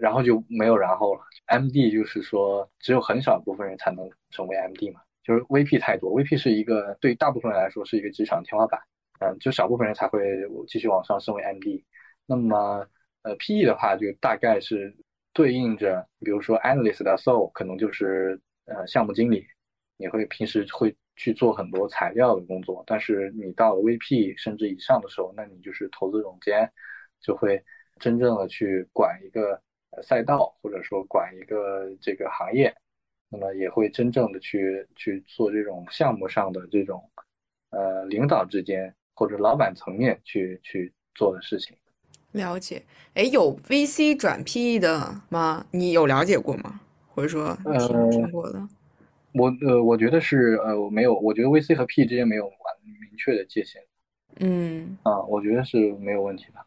然后就没有然后了。MD 就是说只有很少部分人才能成为 MD 嘛，就是 VP 太多，VP 是一个对大部分人来说是一个职场天花板。嗯，就少部分人才会继续往上升为 MD。那么，呃，PE 的话就大概是对应着，比如说 Analyst 的 So 可能就是呃项目经理，你会平时会去做很多材料的工作。但是你到了 VP 甚至以上的时候，那你就是投资总监，就会真正的去管一个赛道，或者说管一个这个行业。那么也会真正的去去做这种项目上的这种呃领导之间。或者老板层面去去做的事情，了解。哎，有 VC 转 PE 的吗？你有了解过吗？或者说听听过的？我呃，我觉得是呃，我没有。我觉得 VC 和 PE 之间没有完明确的界限。嗯。啊，我觉得是没有问题的。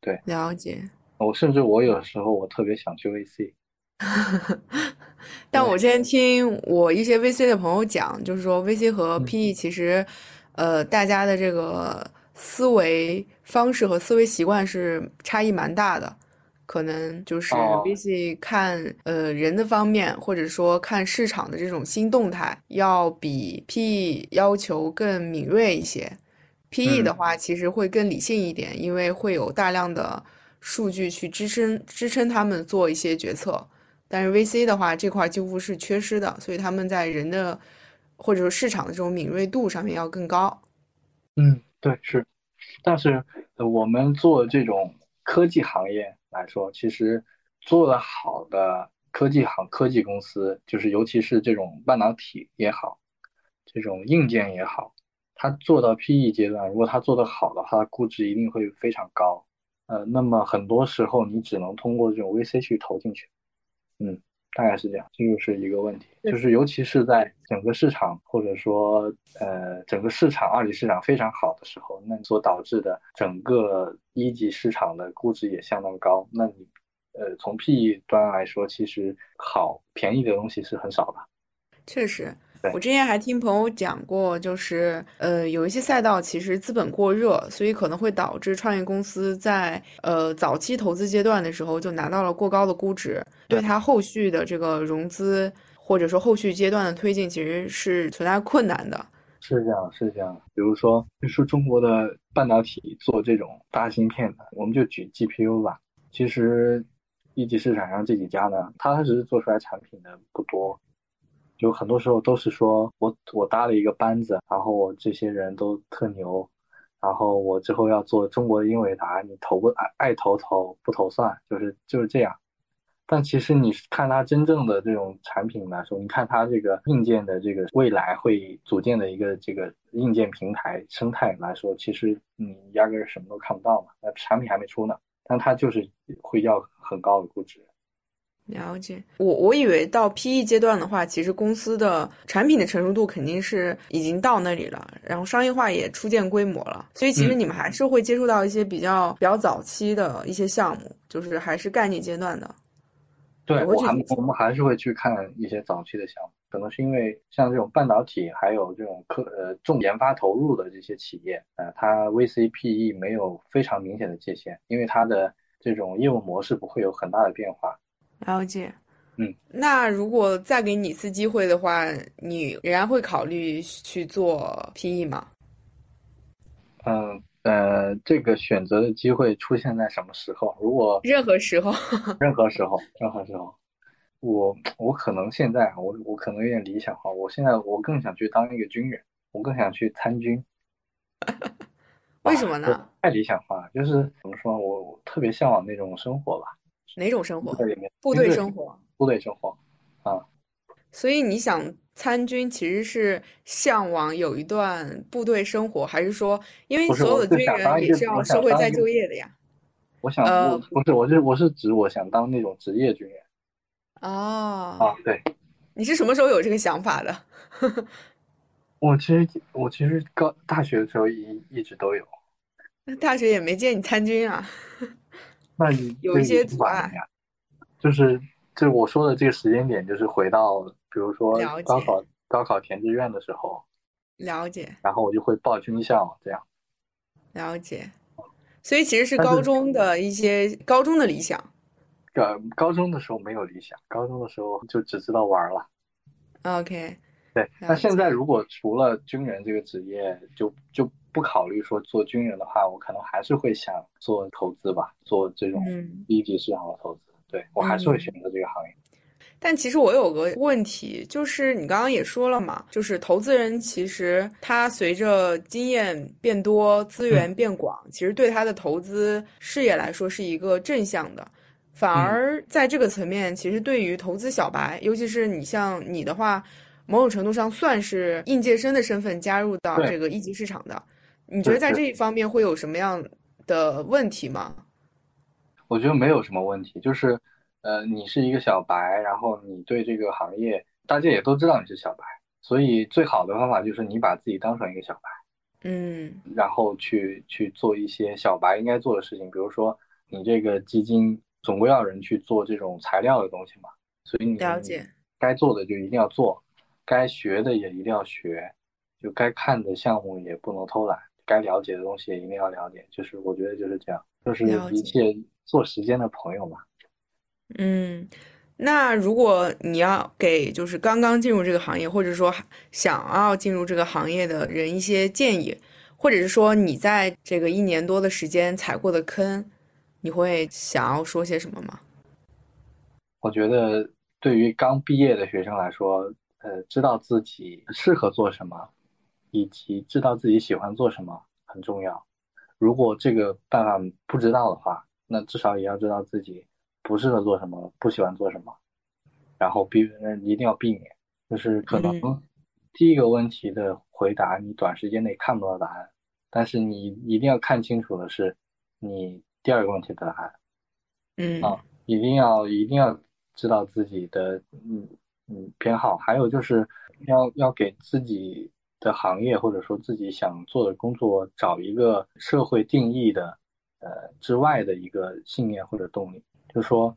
对，了解。我甚至我有的时候我特别想去 VC，但我之前听我一些 VC 的朋友讲，就是说 VC 和 PE 其实。呃，大家的这个思维方式和思维习惯是差异蛮大的，可能就是 VC 看呃人的方面，或者说看市场的这种新动态，要比 PE 要求更敏锐一些。PE 的话，其实会更理性一点，因为会有大量的数据去支撑支撑他们做一些决策。但是 VC 的话，这块几乎是缺失的，所以他们在人的。或者说市场的这种敏锐度上面要更高。嗯，对，是。但是我们做这种科技行业来说，其实做的好的科技行科技公司，就是尤其是这种半导体也好，这种硬件也好，它做到 PE 阶段，如果它做的好的话，估值一定会非常高。呃，那么很多时候你只能通过这种 VC 去投进去。嗯，大概是这样，这就是一个问题，就是尤其是在整个市场或者说呃整个市场二级市场非常好的时候，那所导致的整个一级市场的估值也相当高。那你呃从 PE 端来说，其实好便宜的东西是很少的。确实，我之前还听朋友讲过，就是呃有一些赛道其实资本过热，所以可能会导致创业公司在呃早期投资阶段的时候就拿到了过高的估值，对它后续的这个融资或者说后续阶段的推进其实是存在困难的。是这样，是这样。比如说，就是中国的半导体做这种大芯片的，我们就举 GPU 吧。其实一级市场上这几家呢，它其实做出来产品的不多。就很多时候都是说我我搭了一个班子，然后我这些人都特牛，然后我之后要做中国的英伟达，你投不爱爱投投不投算，就是就是这样。但其实你看它真正的这种产品来说，你看它这个硬件的这个未来会组建的一个这个硬件平台生态来说，其实你压根儿什么都看不到嘛，那产品还没出呢，但它就是会要很高的估值。了解，我我以为到 PE 阶段的话，其实公司的产品的成熟度肯定是已经到那里了，然后商业化也初见规模了，所以其实你们还是会接触到一些比较比较早期的一些项目，就是还是概念阶段的。对，我还我们还是会去看一些早期的项目，可能是因为像这种半导体还有这种科呃重研发投入的这些企业，呃，它 VC PE 没有非常明显的界限，因为它的这种业务模式不会有很大的变化。了解，嗯，那如果再给你一次机会的话，你仍然会考虑去做 PE 吗？嗯呃，这个选择的机会出现在什么时候？如果任何时候，任何时候，任何时候，我我可能现在我我可能有点理想化，我现在我更想去当一个军人，我更想去参军。为什么呢？太理想化了，就是怎么说，我特别向往那种生活吧。哪种生活？部队生活。部队生活，啊。所以你想参军，其实是向往有一段部队生活，还是说，因为所有的军人也是要社会再就业的呀？我想，呃不是，我是我是指我想当那种职业军人。哦。啊，对。你是什么时候有这个想法的？我其实我其实高大学的时候一一直都有。那大学也没见你参军啊？那你有一些阻碍，就是就是我说的这个时间点，就是回到比如说高考高考填志愿的时候，了解，然后我就会报军校这样，了解，所以其实是高中的一些高中的理想，呃，高中的时候没有理想，高中的时候就只知道玩了，OK，对，那现在如果除了军人这个职业，就就。不考虑说做军人的话，我可能还是会想做投资吧，做这种一级市场的投资。对我还是会选择这个行业。但其实我有个问题，就是你刚刚也说了嘛，就是投资人其实他随着经验变多、资源变广，其实对他的投资事业来说是一个正向的。反而在这个层面，其实对于投资小白，尤其是你像你的话，某种程度上算是应届生的身份加入到这个一级市场的。你觉得在这一方面会有什么样的问题吗？我觉得没有什么问题，就是，呃，你是一个小白，然后你对这个行业，大家也都知道你是小白，所以最好的方法就是你把自己当成一个小白，嗯，然后去去做一些小白应该做的事情，比如说你这个基金总归要人去做这种材料的东西嘛，所以你了解该做的就一定要做，该学的也一定要学，就该看的项目也不能偷懒。该了解的东西也一定要了解，就是我觉得就是这样，就是一切做时间的朋友嘛。嗯，那如果你要给就是刚刚进入这个行业，或者说想要进入这个行业的人一些建议，或者是说你在这个一年多的时间踩过的坑，你会想要说些什么吗？我觉得对于刚毕业的学生来说，呃，知道自己适合做什么。以及知道自己喜欢做什么很重要。如果这个办法不知道的话，那至少也要知道自己不适合做什么，不喜欢做什么，然后避一定要避免。就是可能第一个问题的回答，你短时间内看不到答案，但是你一定要看清楚的是你第二个问题的答案。嗯啊，一定要一定要知道自己的嗯嗯偏好，还有就是要要给自己的行业或者说自己想做的工作找一个社会定义的呃之外的一个信念或者动力，就是说，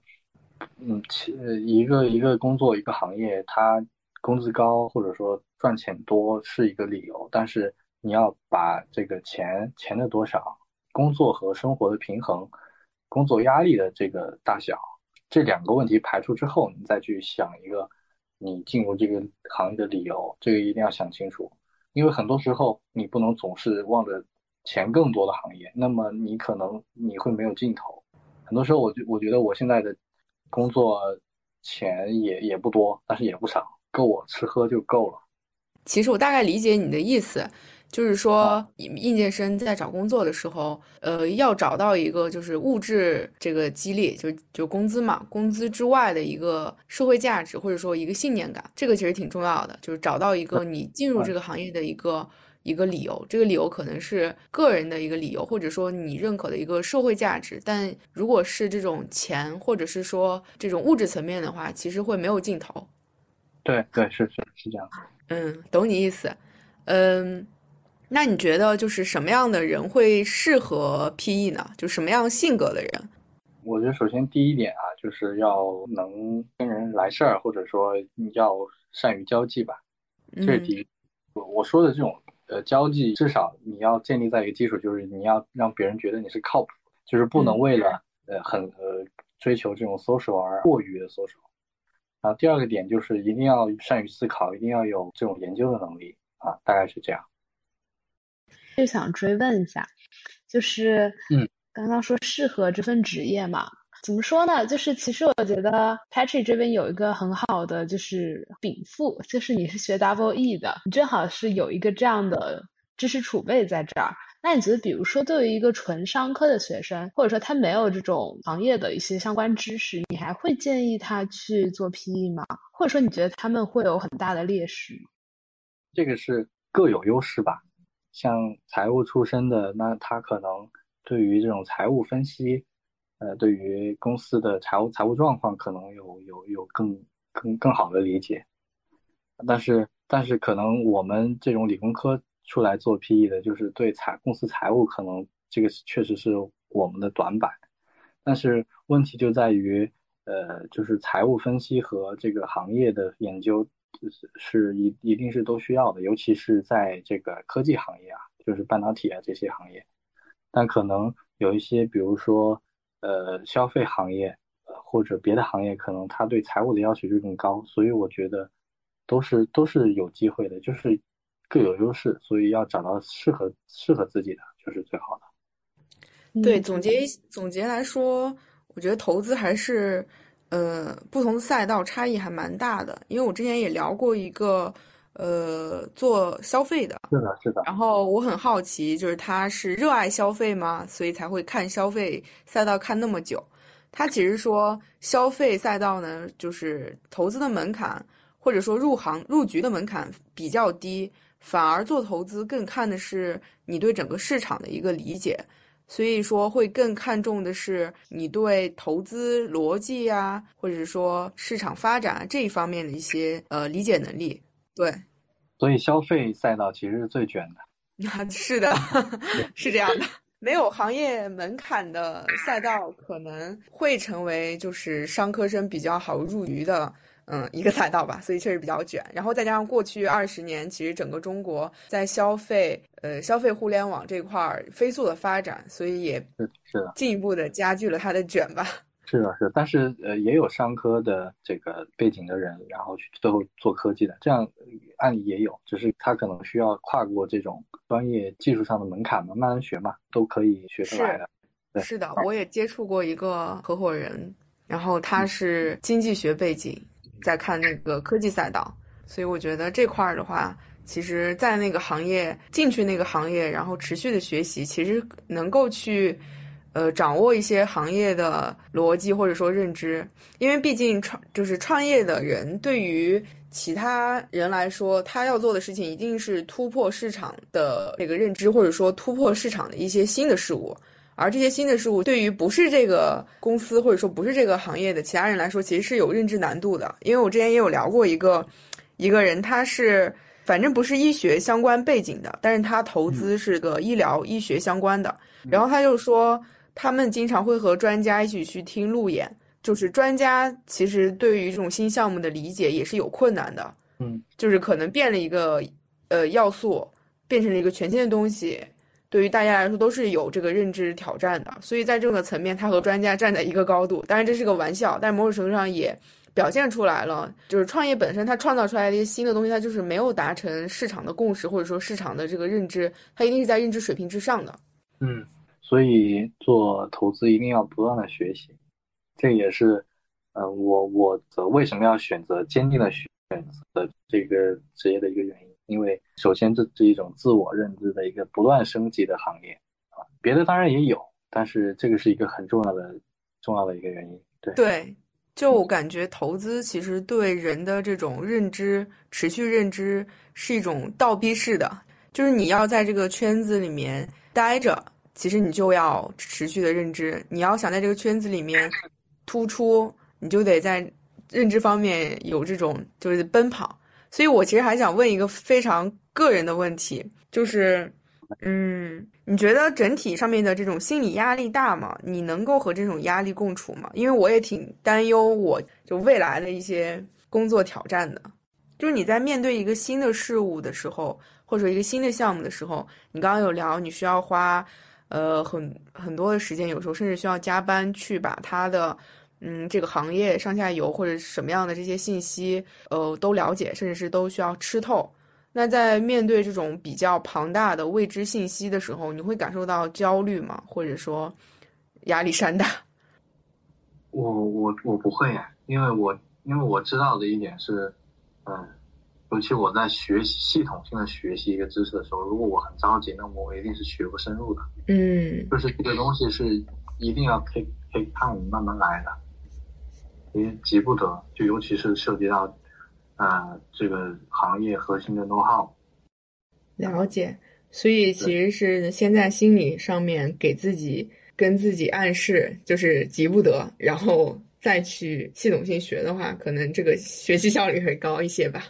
嗯，其一个一个工作一个行业，它工资高或者说赚钱多是一个理由，但是你要把这个钱钱的多少，工作和生活的平衡。工作压力的这个大小，这两个问题排除之后，你再去想一个你进入这个行业的理由，这个一定要想清楚。因为很多时候你不能总是望着钱更多的行业，那么你可能你会没有尽头。很多时候，我觉我觉得我现在的工作钱也也不多，但是也不少，够我吃喝就够了。其实我大概理解你的意思。就是说，应届生在找工作的时候，呃，要找到一个就是物质这个激励，就就工资嘛，工资之外的一个社会价值，或者说一个信念感，这个其实挺重要的。就是找到一个你进入这个行业的一个一个理由，这个理由可能是个人的一个理由，或者说你认可的一个社会价值。但如果是这种钱，或者是说这种物质层面的话，其实会没有尽头。对对，是是是这样。嗯，懂你意思。嗯。那你觉得就是什么样的人会适合 PE 呢？就什么样性格的人？我觉得首先第一点啊，就是要能跟人来事儿，或者说你要善于交际吧。这是第一。我我说的这种呃交际，至少你要建立在一个基础，就是你要让别人觉得你是靠谱，就是不能为了呃很呃追求这种 social 而过于的 social。然后第二个点就是一定要善于思考，一定要有这种研究的能力啊，大概是这样。就想追问一下，就是，嗯，刚刚说适合这份职业嘛？怎么说呢？就是其实我觉得 Patrick 这边有一个很好的就是禀赋，就是你是学 Double E 的，你正好是有一个这样的知识储备在这儿。那你觉得，比如说对于一个纯商科的学生，或者说他没有这种行业的一些相关知识，你还会建议他去做 PE 吗？或者说你觉得他们会有很大的劣势？这个是各有优势吧。像财务出身的，那他可能对于这种财务分析，呃，对于公司的财务财务状况可能有有有更更更好的理解。但是但是可能我们这种理工科出来做 PE 的，就是对财公司财务可能这个确实是我们的短板。但是问题就在于，呃，就是财务分析和这个行业的研究。是一一定是都需要的，尤其是在这个科技行业啊，就是半导体啊这些行业。但可能有一些，比如说呃消费行业，呃或者别的行业，可能他对财务的要求就更高。所以我觉得都是都是有机会的，就是各有优势，所以要找到适合适合自己的就是最好的。对，总结总结来说，我觉得投资还是。呃，不同的赛道差异还蛮大的，因为我之前也聊过一个，呃，做消费的，是的，是的。然后我很好奇，就是他是热爱消费吗？所以才会看消费赛道看那么久。他其实说，消费赛道呢，就是投资的门槛或者说入行入局的门槛比较低，反而做投资更看的是你对整个市场的一个理解。所以说，会更看重的是你对投资逻辑啊，或者是说市场发展这一方面的一些呃理解能力。对，所以消费赛道其实是最卷的。啊，是的，是这样的。没有行业门槛的赛道，可能会成为就是商科生比较好入局的。嗯，一个赛道吧，所以确实比较卷。然后再加上过去二十年，其实整个中国在消费，呃，消费互联网这块儿飞速的发展，所以也是是的，进一步的加剧了它的卷吧。是的，是，但是呃，也有商科的这个背景的人，然后去最后做科技的，这样案例也有，只是他可能需要跨过这种专业技术上的门槛嘛，慢慢学嘛，都可以学出来的。是的，我也接触过一个合伙人，然后他是经济学背景。在看那个科技赛道，所以我觉得这块儿的话，其实，在那个行业进去那个行业，然后持续的学习，其实能够去，呃，掌握一些行业的逻辑或者说认知，因为毕竟创就是创业的人对于其他人来说，他要做的事情一定是突破市场的这个认知，或者说突破市场的一些新的事物。而这些新的事物对于不是这个公司或者说不是这个行业的其他人来说，其实是有认知难度的。因为我之前也有聊过一个一个人，他是反正不是医学相关背景的，但是他投资是个医疗医学相关的，然后他就说。他们经常会和专家一起去听路演，就是专家其实对于这种新项目的理解也是有困难的，嗯，就是可能变了一个呃要素，变成了一个全新的东西，对于大家来说都是有这个认知挑战的。所以在这个层面，他和专家站在一个高度，当然这是个玩笑，但是某种程度上也表现出来了，就是创业本身它创造出来的一些新的东西，它就是没有达成市场的共识，或者说市场的这个认知，它一定是在认知水平之上的，嗯。所以做投资一定要不断的学习，这也是，呃，我我的为什么要选择坚定的选择这个职业的一个原因。因为首先这是一种自我认知的一个不断升级的行业啊，别的当然也有，但是这个是一个很重要的重要的一个原因。对对，就我感觉投资其实对人的这种认知、持续认知是一种倒逼式的，就是你要在这个圈子里面待着。其实你就要持续的认知，你要想在这个圈子里面突出，你就得在认知方面有这种就是奔跑。所以我其实还想问一个非常个人的问题，就是，嗯，你觉得整体上面的这种心理压力大吗？你能够和这种压力共处吗？因为我也挺担忧，我就未来的一些工作挑战的。就是你在面对一个新的事物的时候，或者一个新的项目的时候，你刚刚有聊，你需要花。呃，很很多的时间，有时候甚至需要加班去把它的，嗯，这个行业上下游或者什么样的这些信息，呃，都了解，甚至是都需要吃透。那在面对这种比较庞大的未知信息的时候，你会感受到焦虑吗？或者说压力山大？我我我不会，因为我因为我知道的一点是，嗯。尤其我在学习系统性的学习一个知识的时候，如果我很着急，那我一定是学不深入的。嗯，就是这个东西是一定要 take take time 慢慢来的，因为急不得。就尤其是涉及到呃这个行业核心的 know how。了解，所以其实是先在心理上面给自己跟自己暗示，就是急不得，然后再去系统性学的话，可能这个学习效率会高一些吧。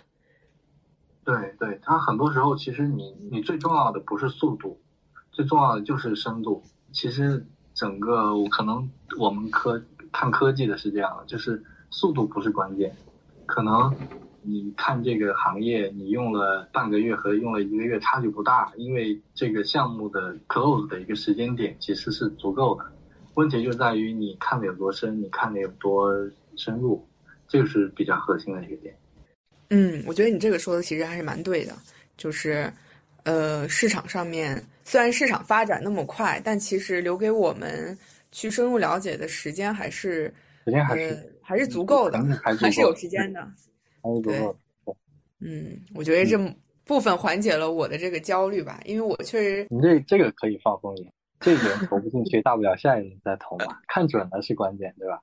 对对，它很多时候其实你你最重要的不是速度，最重要的就是深度。其实整个可能我们科看科技的是这样的，就是速度不是关键。可能你看这个行业，你用了半个月和用了一个月差距不大，因为这个项目的 close 的一个时间点其实是足够的。问题就在于你看的有多深，你看的有多深入，这个是比较核心的一个点。嗯，我觉得你这个说的其实还是蛮对的，就是，呃，市场上面虽然市场发展那么快，但其实留给我们去深入了解的时间还是时间还是 还是足够的，还是有时间的，还是足够。嗯，我觉得这部分缓解了我的这个焦虑吧，因为我确实你这这个可以放松一点，这个投不进去，大不了下一轮再投嘛，看准了是关键，对吧？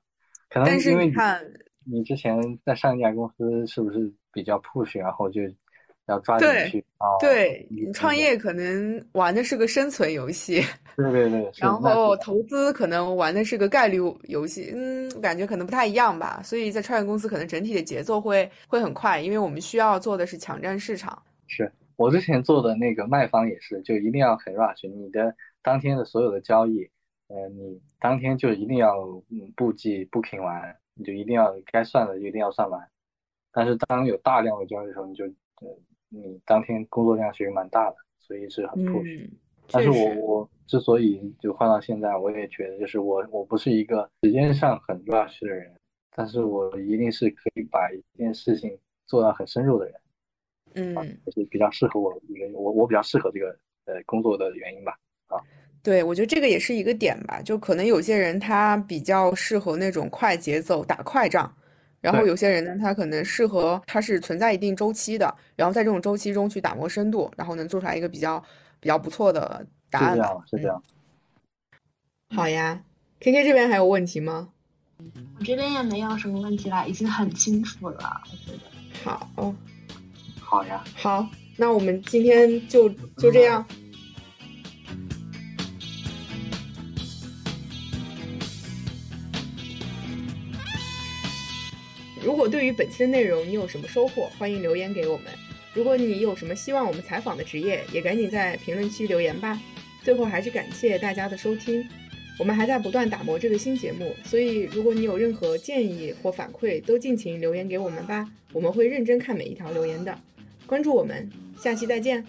可能因为你看。你之前在上一家公司是不是比较 push，然后就要抓紧去啊？对，创业可能玩的是个生存游戏，对 对对。然后投资可能玩的是个概率游戏，嗯，感觉可能不太一样吧。所以在创业公司可能整体的节奏会会很快，因为我们需要做的是抢占市场。是我之前做的那个卖方也是，就一定要很 rush，你的当天的所有的交易，呃，你当天就一定要嗯布记 booking 完。你就一定要该算的一定要算完，但是当有大量的交易的时候，你就呃，你当天工作量其实蛮大的，所以是很 push。但是我我之所以就换到现在，我也觉得就是我我不是一个时间上很 rush 的人，但是我一定是可以把一件事情做到很深入的人。嗯，就是比较适合我一个我我比较适合这个呃工作的原因吧。啊。对，我觉得这个也是一个点吧，就可能有些人他比较适合那种快节奏打快仗，然后有些人呢，他可能适合他是存在一定周期的，然后在这种周期中去打磨深度，然后能做出来一个比较比较不错的答案。是这样，是这样。好呀，K K 这边还有问题吗？我这边也没有什么问题了，已经很清楚了，我觉得。好，好呀，好，那我们今天就就这样。如果对于本期的内容你有什么收获，欢迎留言给我们。如果你有什么希望我们采访的职业，也赶紧在评论区留言吧。最后还是感谢大家的收听，我们还在不断打磨这个新节目，所以如果你有任何建议或反馈，都尽情留言给我们吧，我们会认真看每一条留言的。关注我们，下期再见。